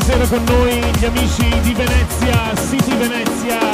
stasera con noi gli amici di Venezia, City Venezia.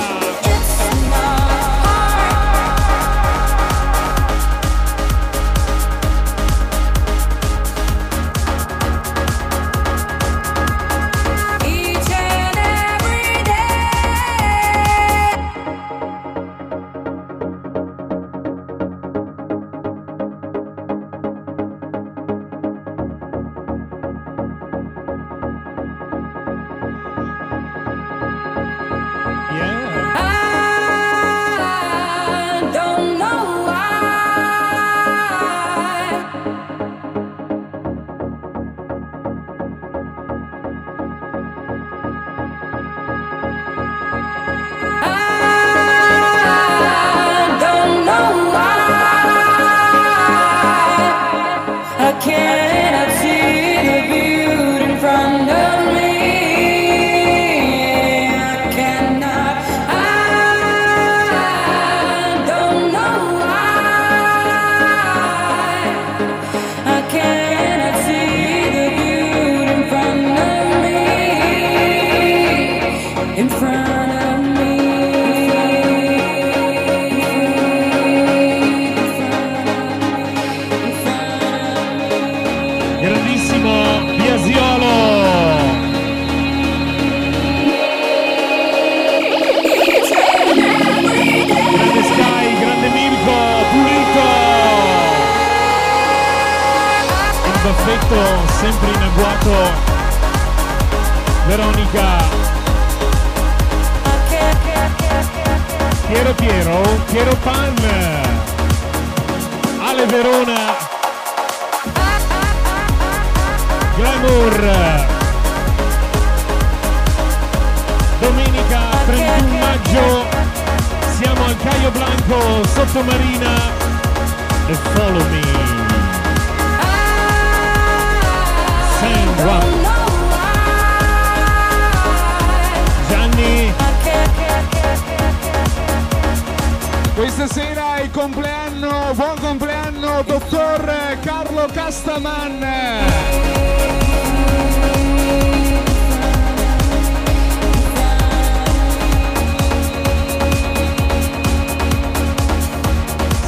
compleanno, buon compleanno dottor Carlo Castaman.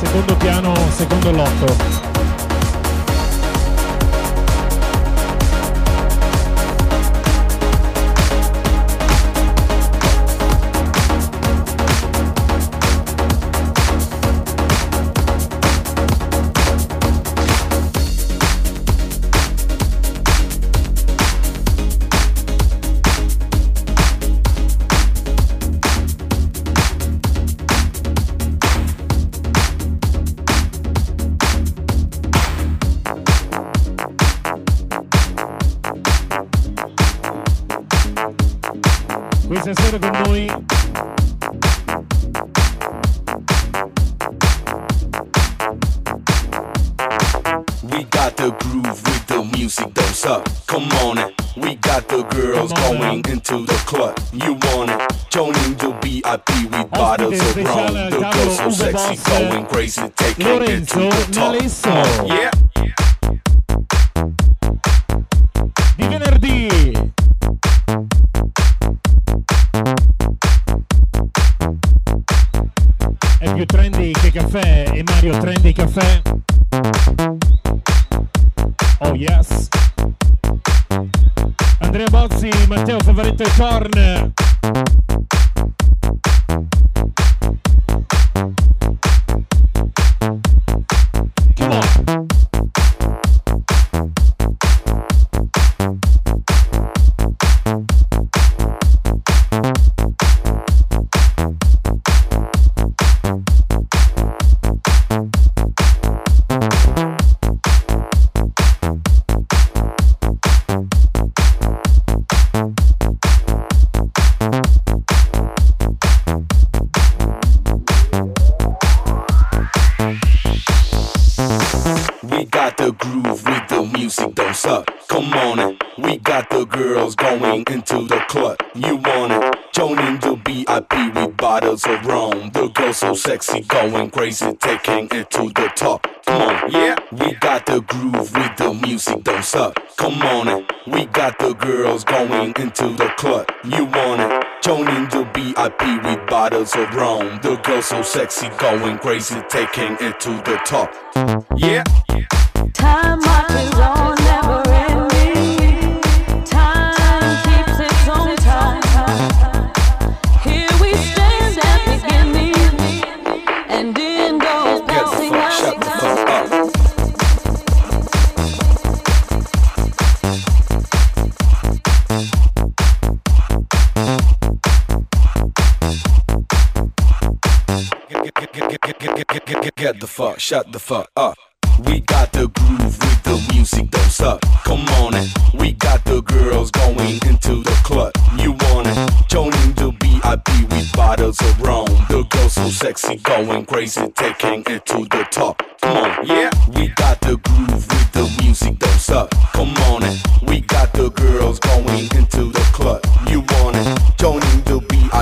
Secondo piano, secondo lotto. Top. To the top. Come on, yeah. We got the groove with the music, don't suck. Come on it. We got the girls going into the club. You want it? Joining the VIP with bottles of rum. The girls so sexy, going crazy, taking it to the top. Yeah. Time marches on, Get the fuck, shut the fuck up. We got the groove with the music, don't suck. Come on it. We got the girls going into the club. You want it? Joining the VIP with bottles of rum. The girls so sexy, going crazy, taking it to the top. Come on, yeah. We got the groove with the music, don't suck. Come on it. We got the girls going into the club. You want it? Joining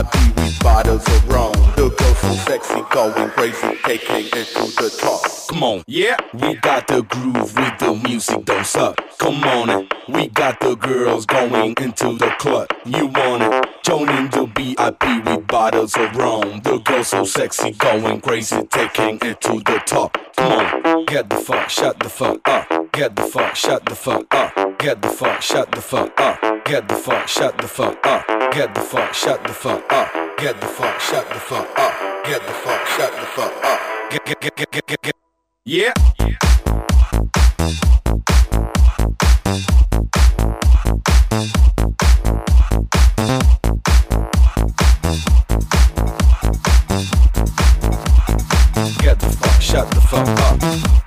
the VIP with bottles of rum. The girls so sexy, going crazy, taking it to the top. Come on, yeah. We got the groove with the music, don't suck. Come on it. We got the girls going into the club. You want it? Joining the VIP with bottles of rum. The girls so sexy, going crazy, taking it to the top. Come on, get the fuck, shut the fuck up. Get the fuck, shut the fuck up. Get the fuck, shut the fuck up. Get the fuck, shut the fuck up. Get the fuck, shut the fuck up. Get the fuck, shut the fuck up. Get the fuck, shut the fuck up. Get, get, get, get, get, get, get. Yeah. Get the fuck, shut the fuck up.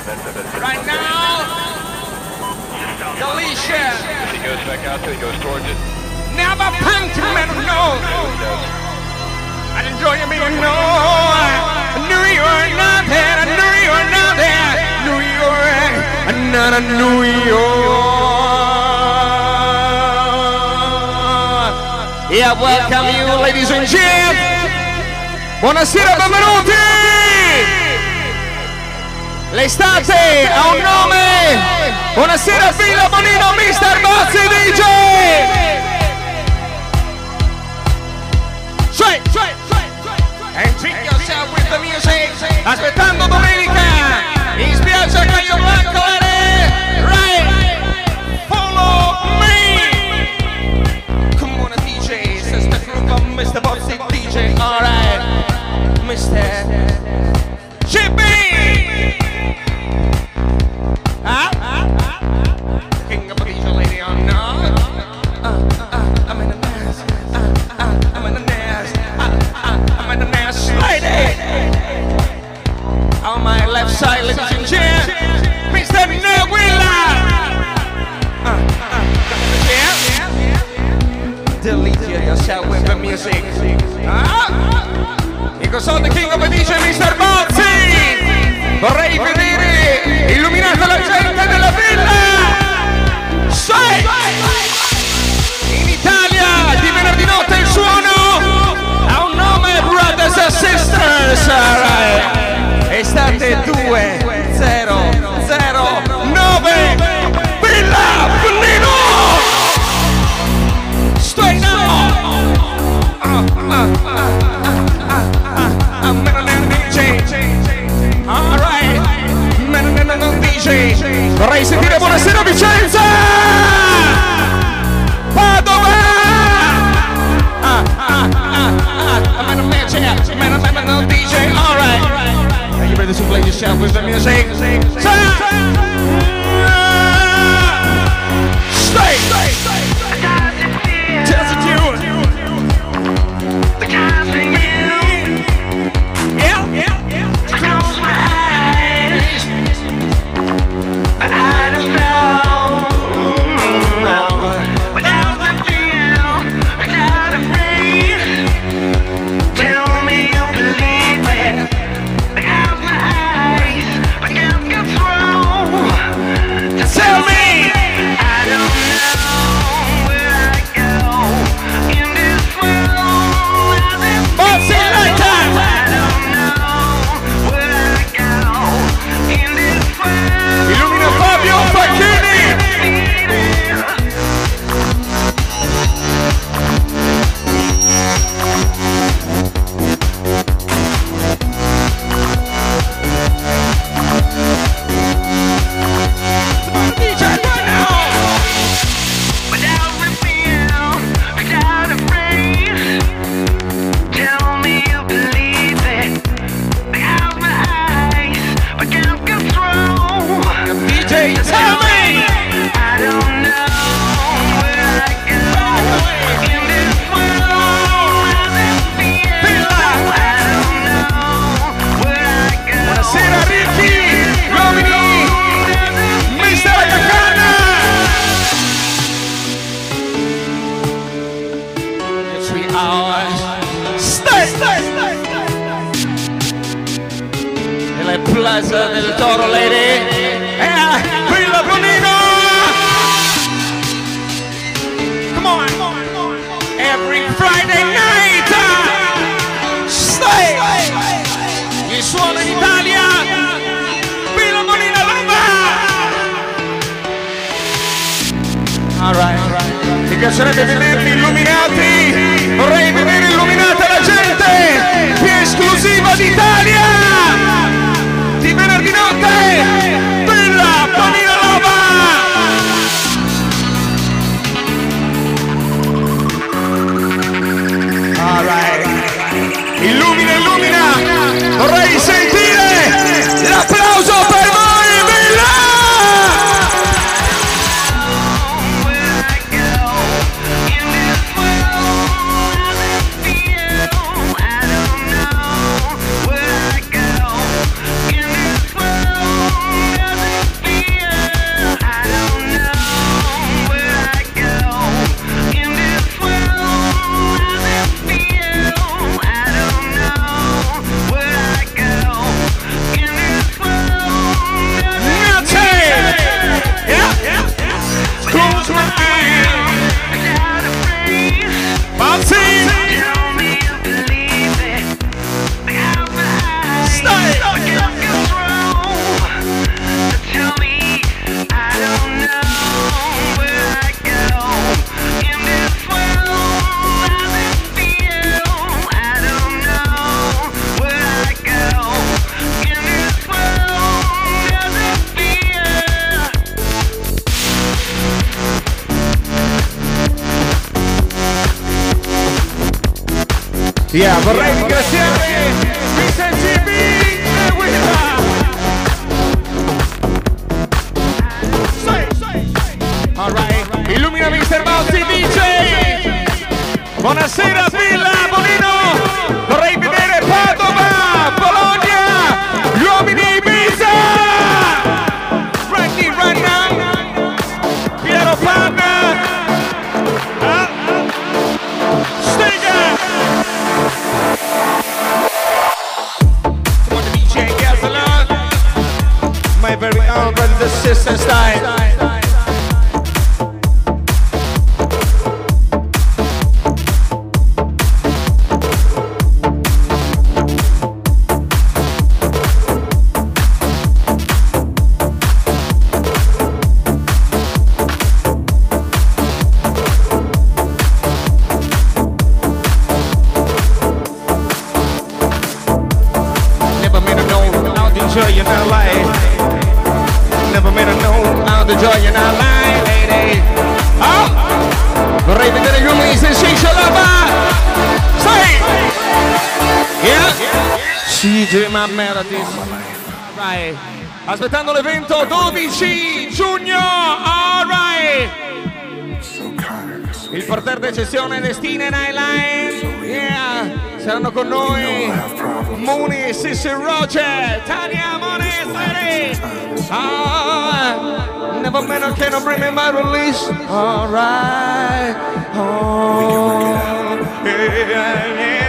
Right now. Just south of my Delicious. location. If he goes back out there, he goes towards it. Never pumped man, no. He does. I enjoy you being no. I knew you were not there. I knew you were not there. Knew you were not a New York. Yeah, welcome you, ladies and gentlemen. Buonasera, benvenuti. L'estate ha un nome. Buonasera, Villa Bonino, Mr. Bozzi DJ. Sway, sway, sway, sway. Yourself with the music. Aspettando domenica in spiaggia Caio Blanco Ere. Right. Follow me. Come on, DJ. Of Mr. Bossy DJ. Alright. Mr. Chippy. Delete yourself with the music. Ah, because all the king of DJ, Mr. Bozzi. Vorrei vedere illuminata la gente della villa. Sai! In Italia di venerdì notte il suono ha un nome Brothers and Sisters. Estate 2 Vorrei sentire buonasera Vicenza. Padova. Ah, ah, ah. I'm a. Man, man, man, man, DJ. Alright. Are you ready to play yourself with the music? Mooney, Mooney, Sissy Roger, Tanya Mooney, City. Ah, never been a can of bring me my release. All right. Oh, yeah, yeah.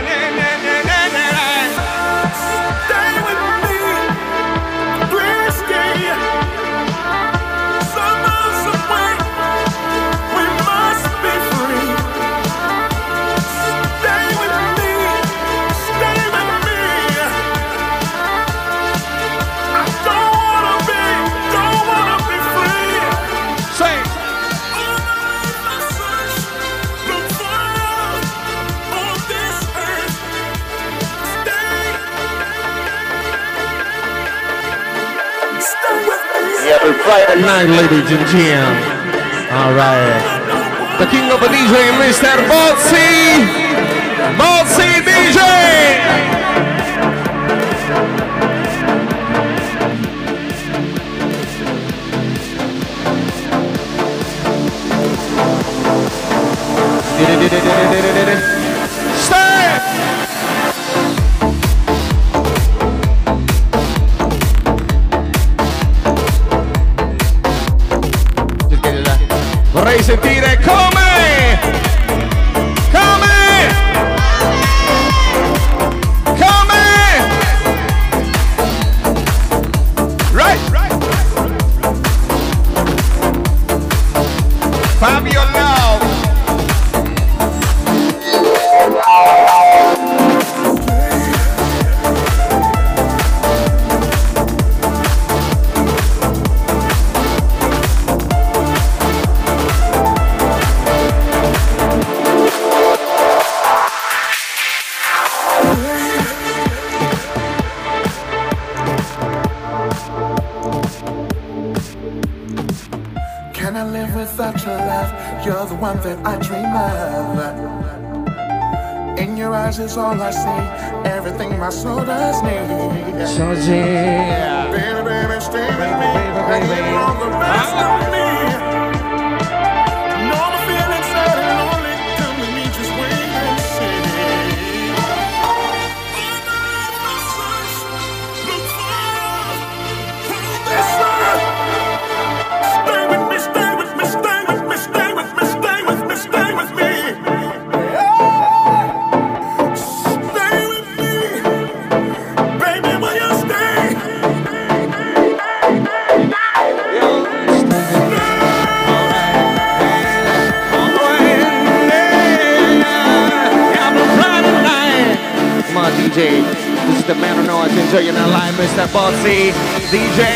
every Friday night, ladies and gentlemen. All right. The king of the DJ, Mr. Bozzi. Bozzi DJ. did it, did it, did it, did it, did it. Bozzi. DJ.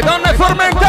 Le dan de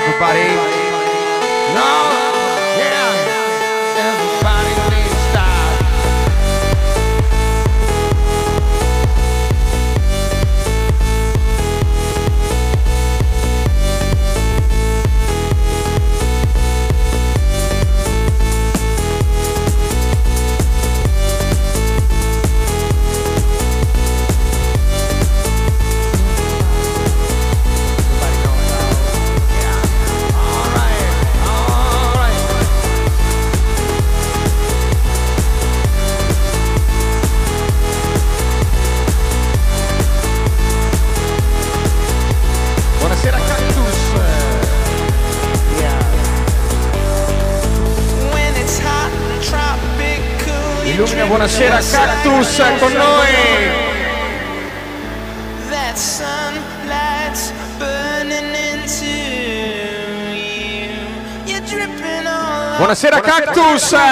everybody. Russa con noi! Buonasera, Cactus! All.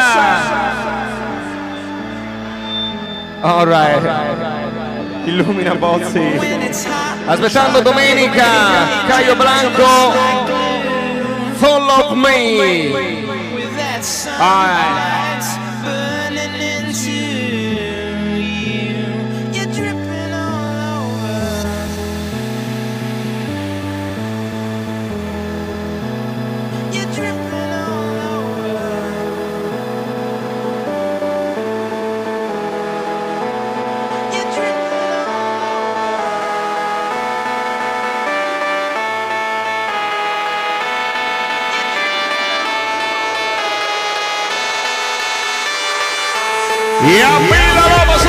All right. Illumina Bozzi. Aspettando domenica, Caio Blanco, Follow Me. All right. E aprila Lobos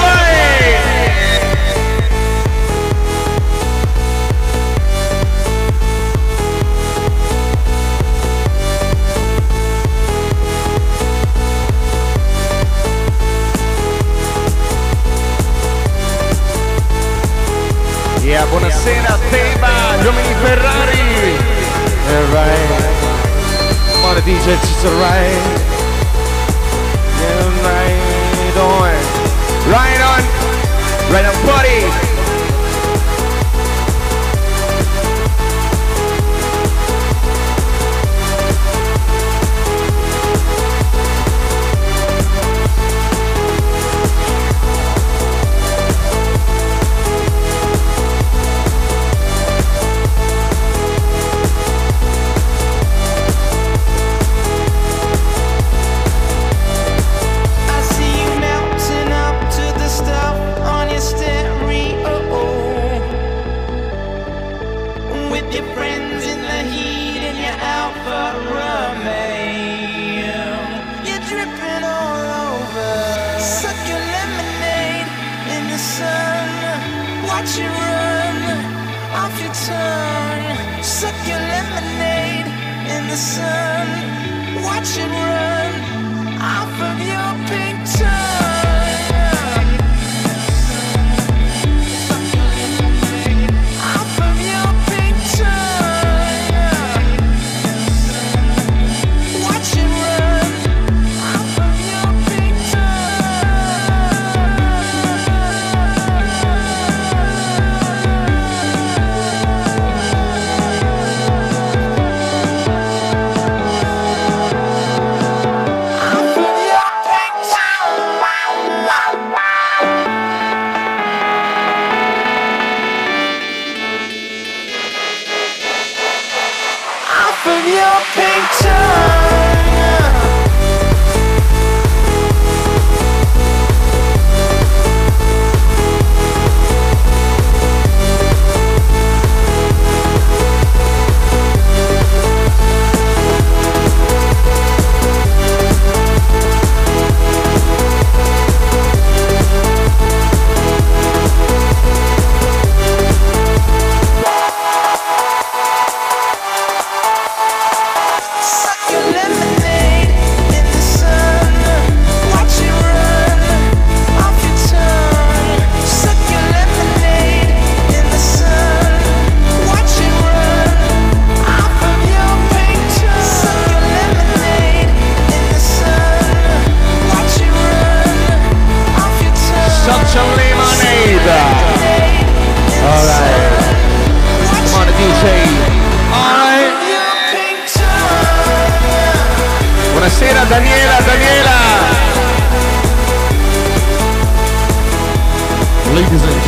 Yeah, buonasera Teba, Dominic Ferrari. Alright. What a DJ, it's alright. Right now, party!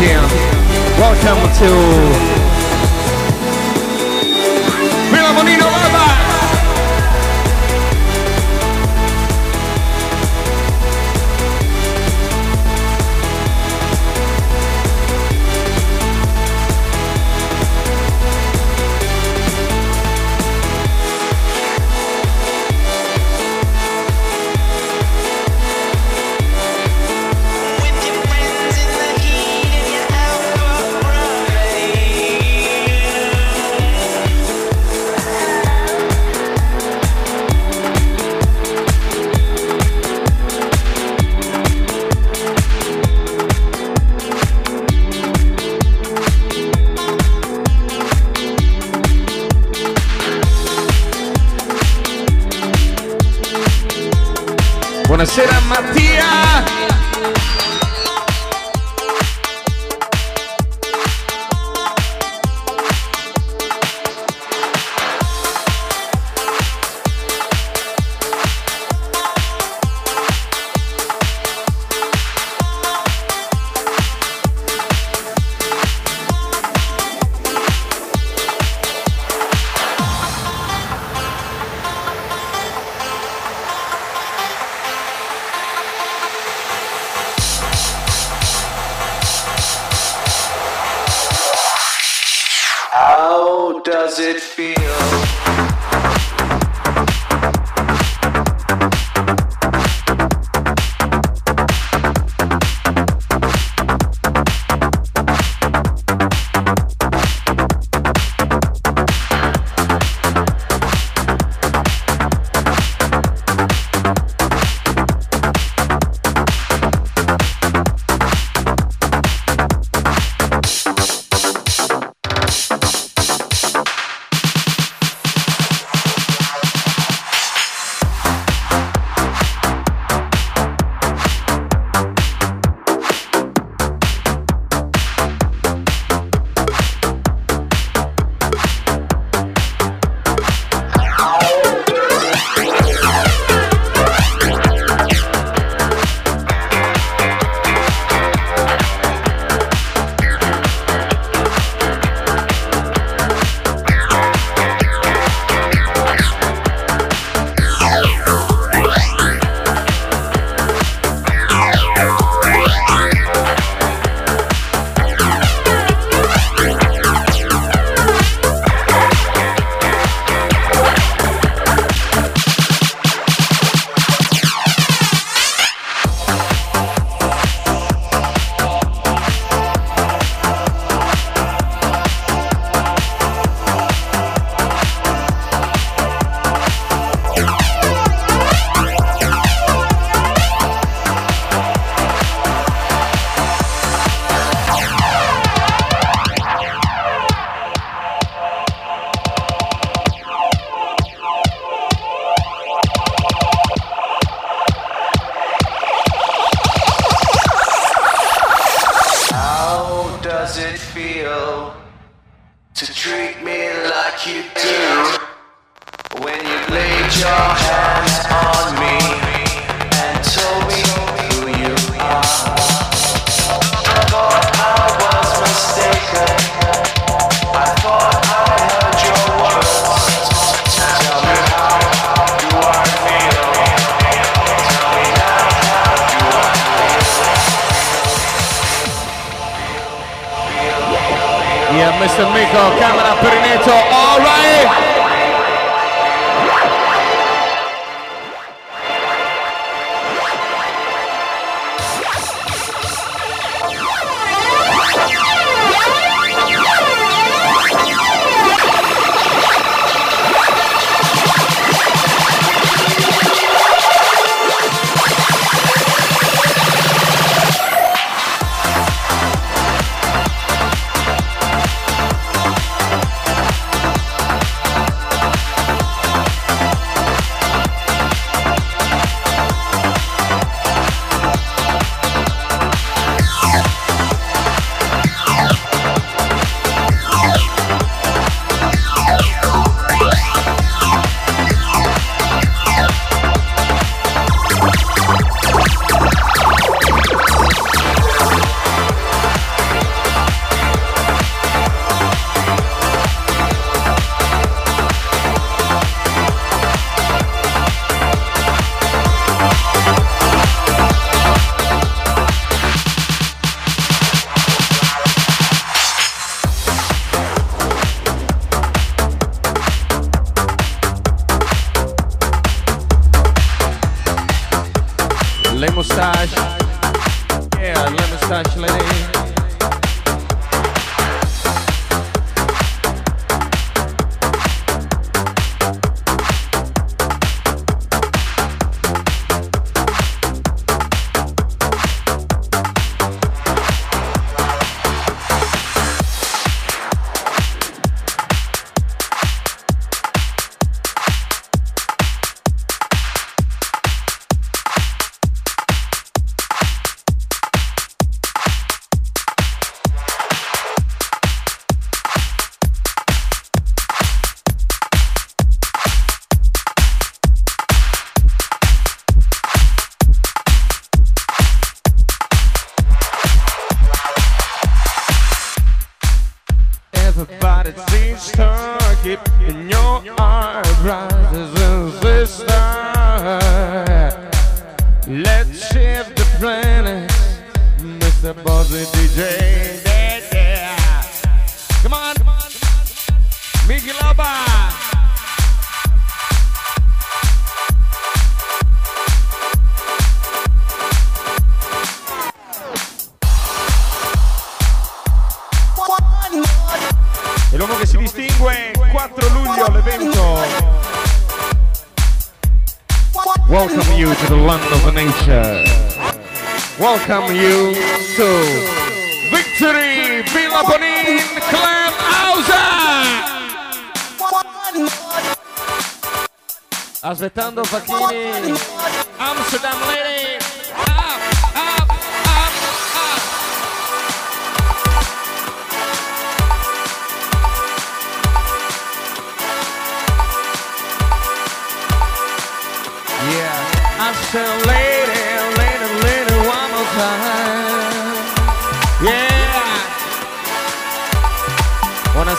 Welcome to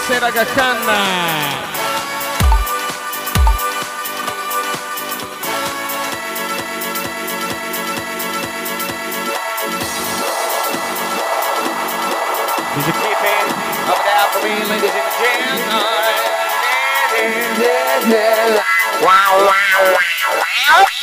sera che. Did you keep it up and out for me, ladies and gentlemen? Wow, wow, wow, wow.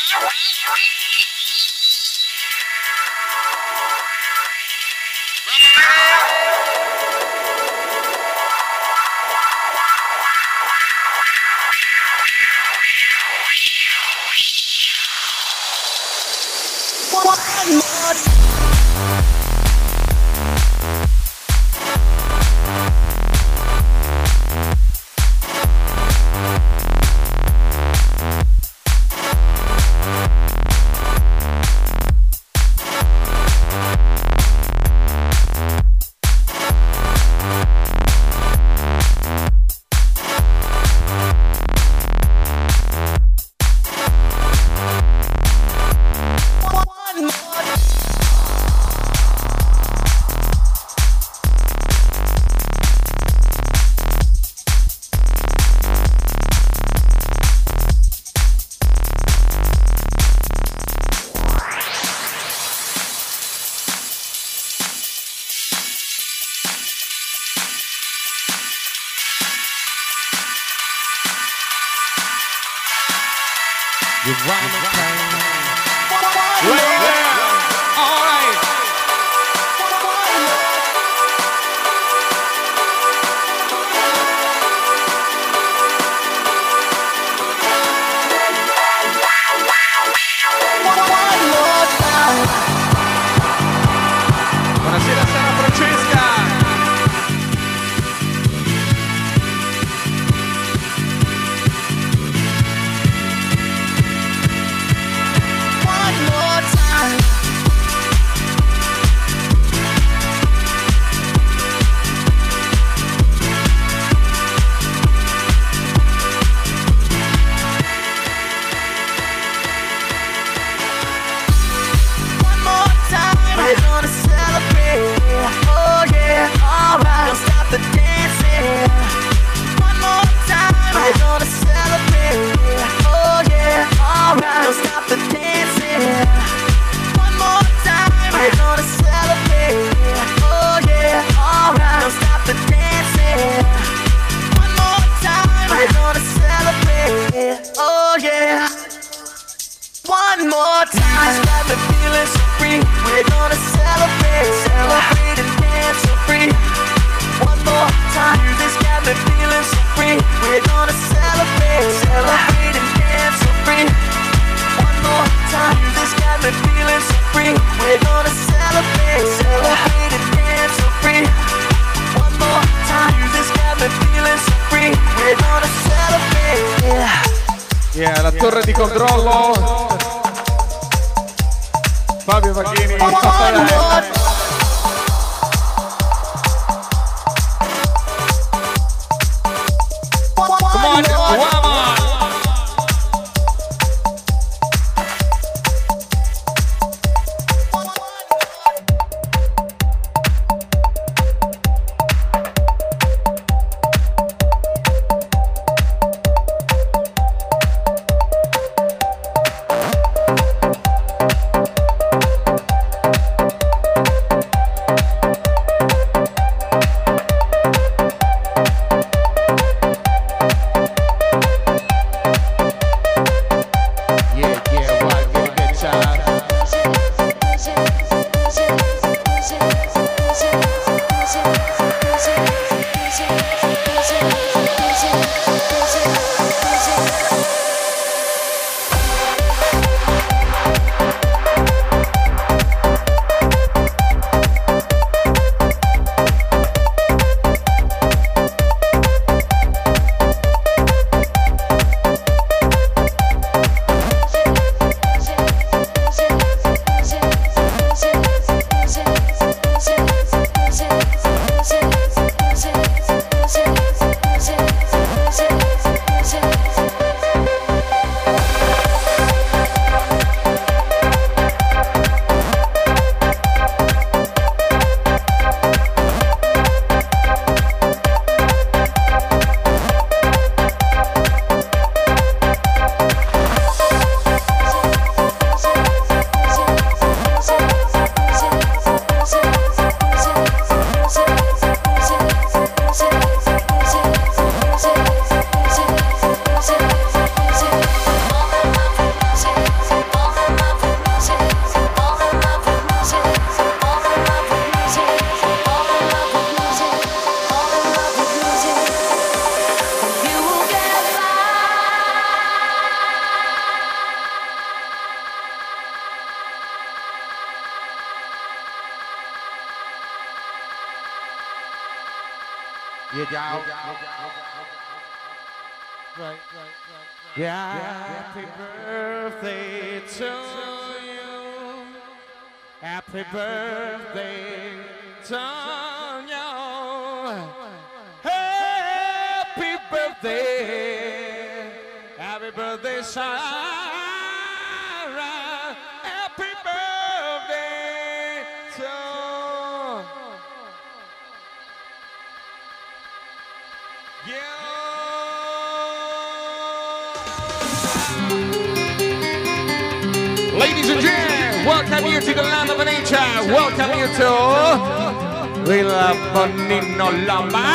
nos la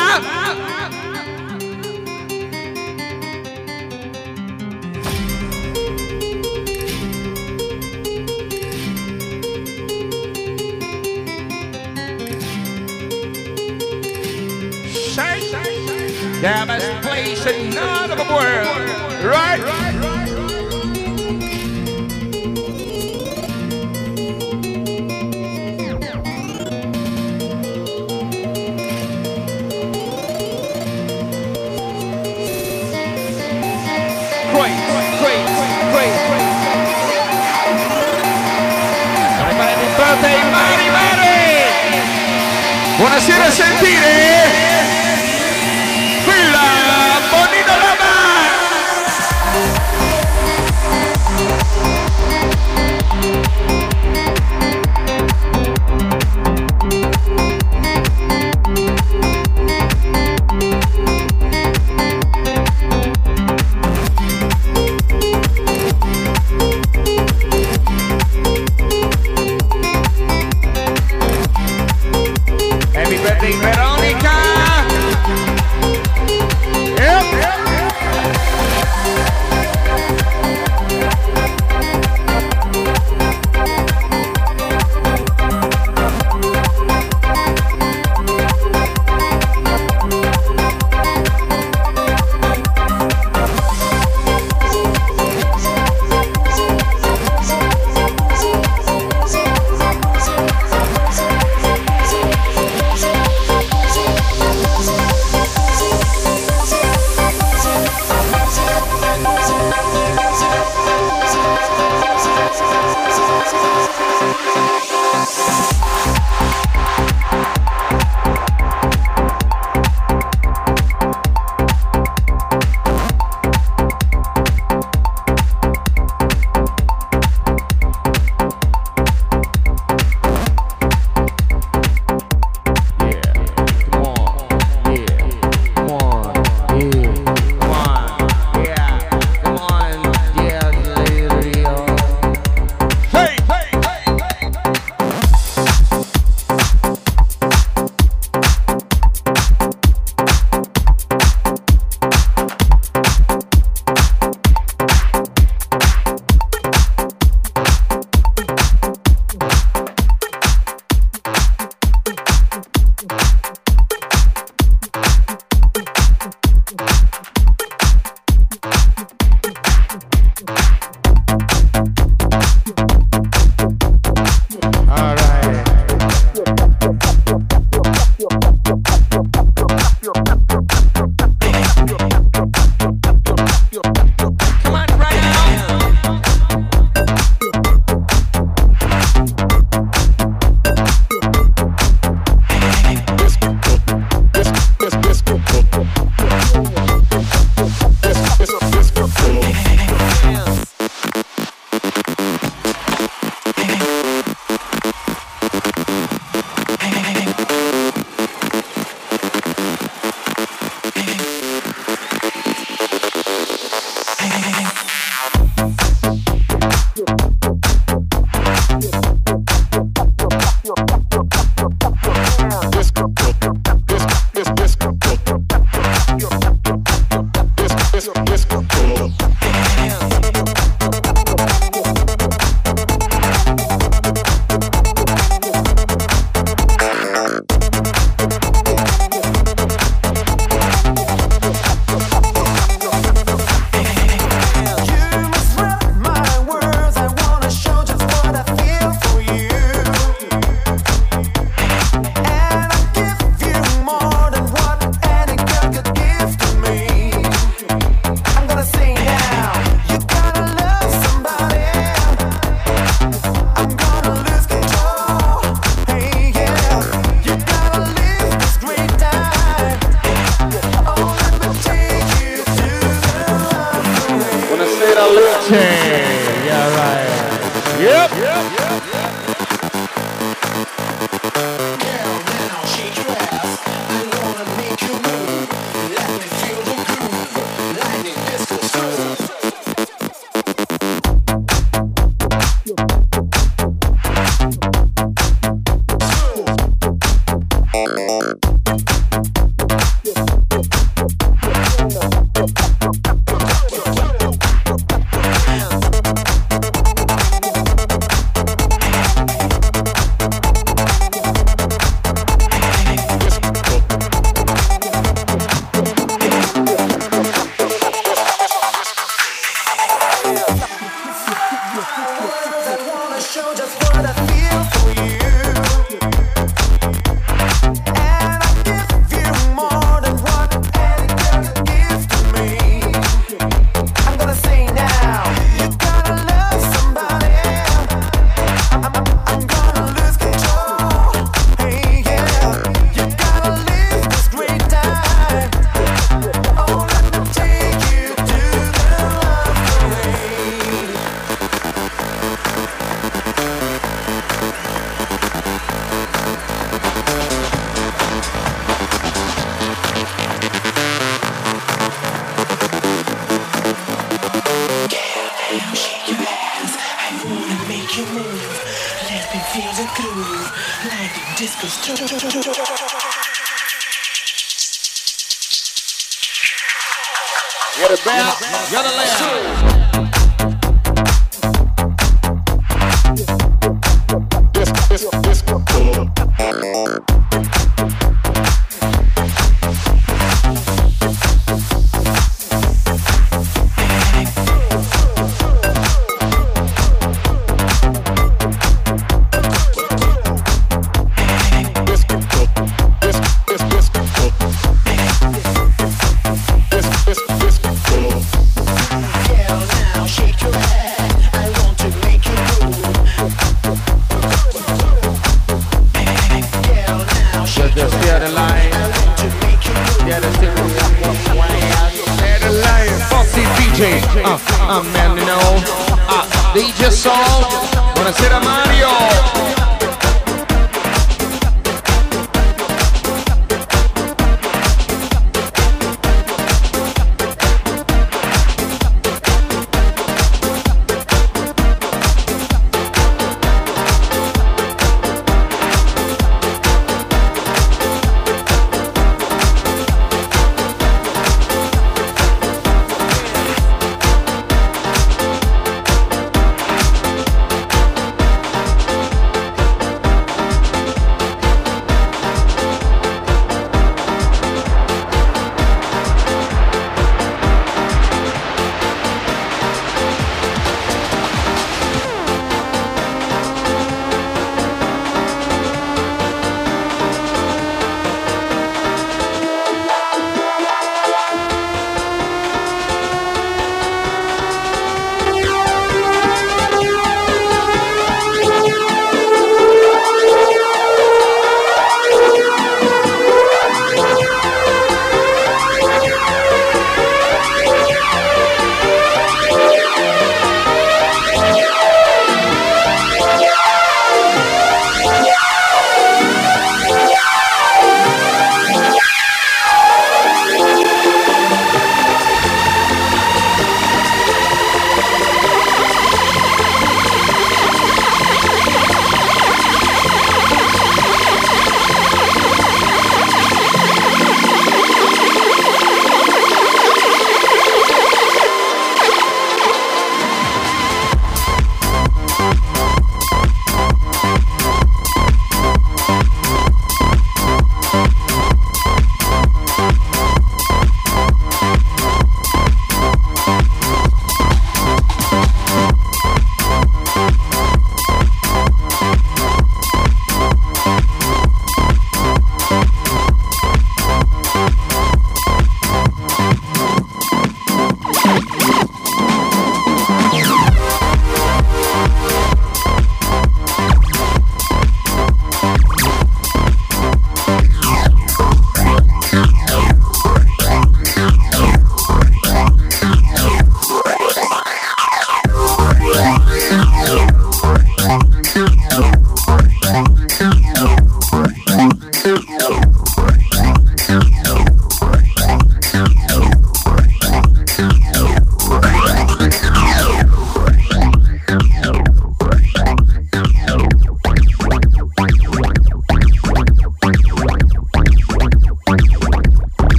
Buonasera a sentire! primero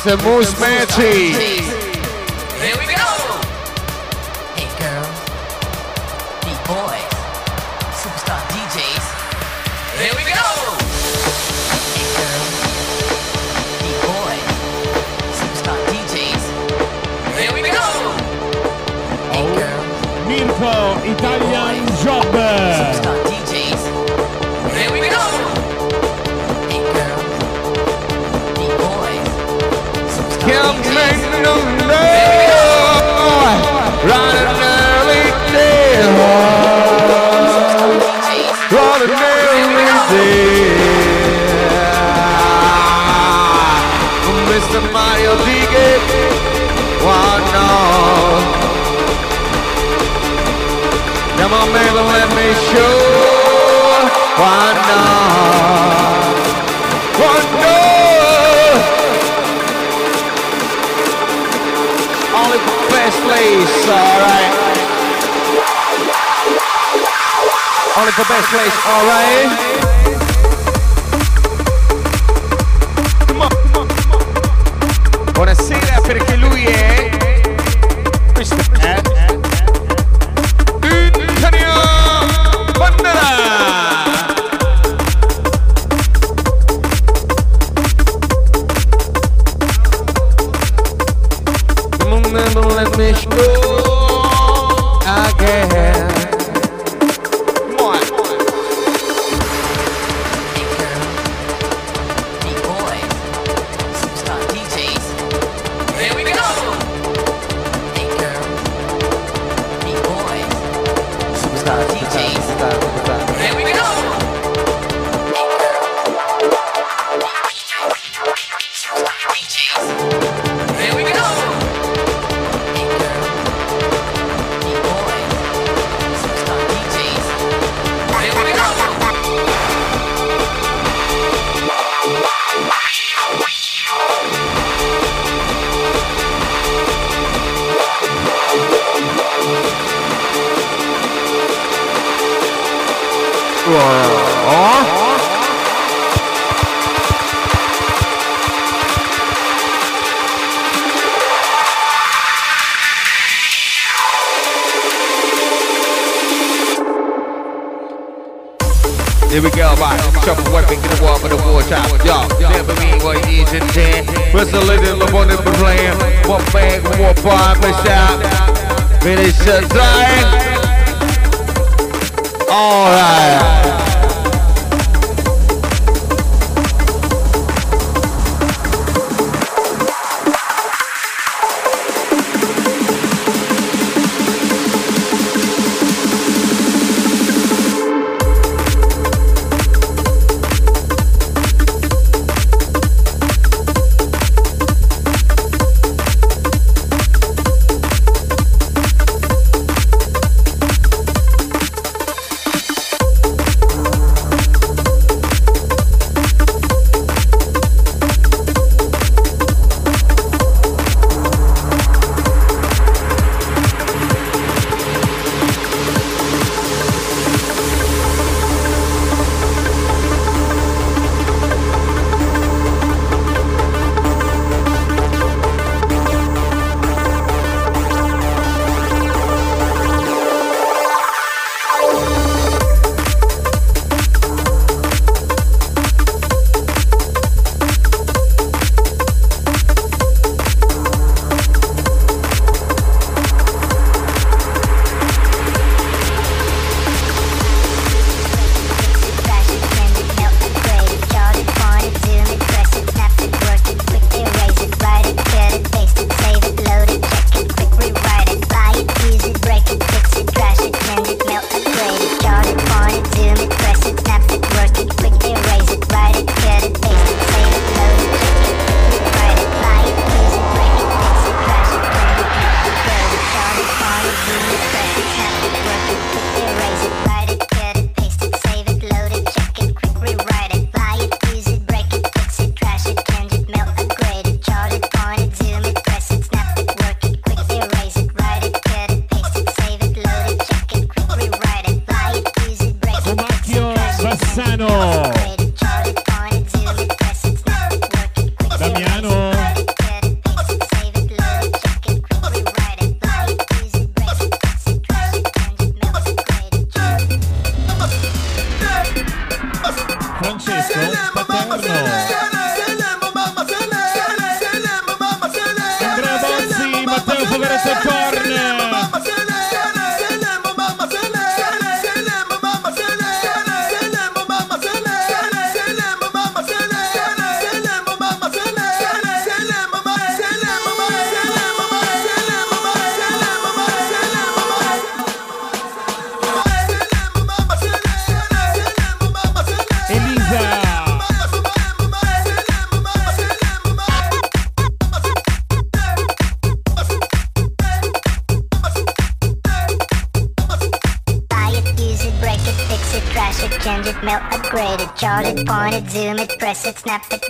It's the Moose Manti. on the best place, alright? Buonasera perché lui è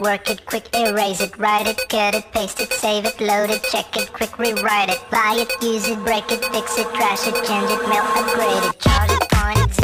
work it, quick erase it, write it, cut it, paste it, save it, load it, check it, quick rewrite it, buy it, use it, break it, fix it, trash it, change it, mail, upgrade it.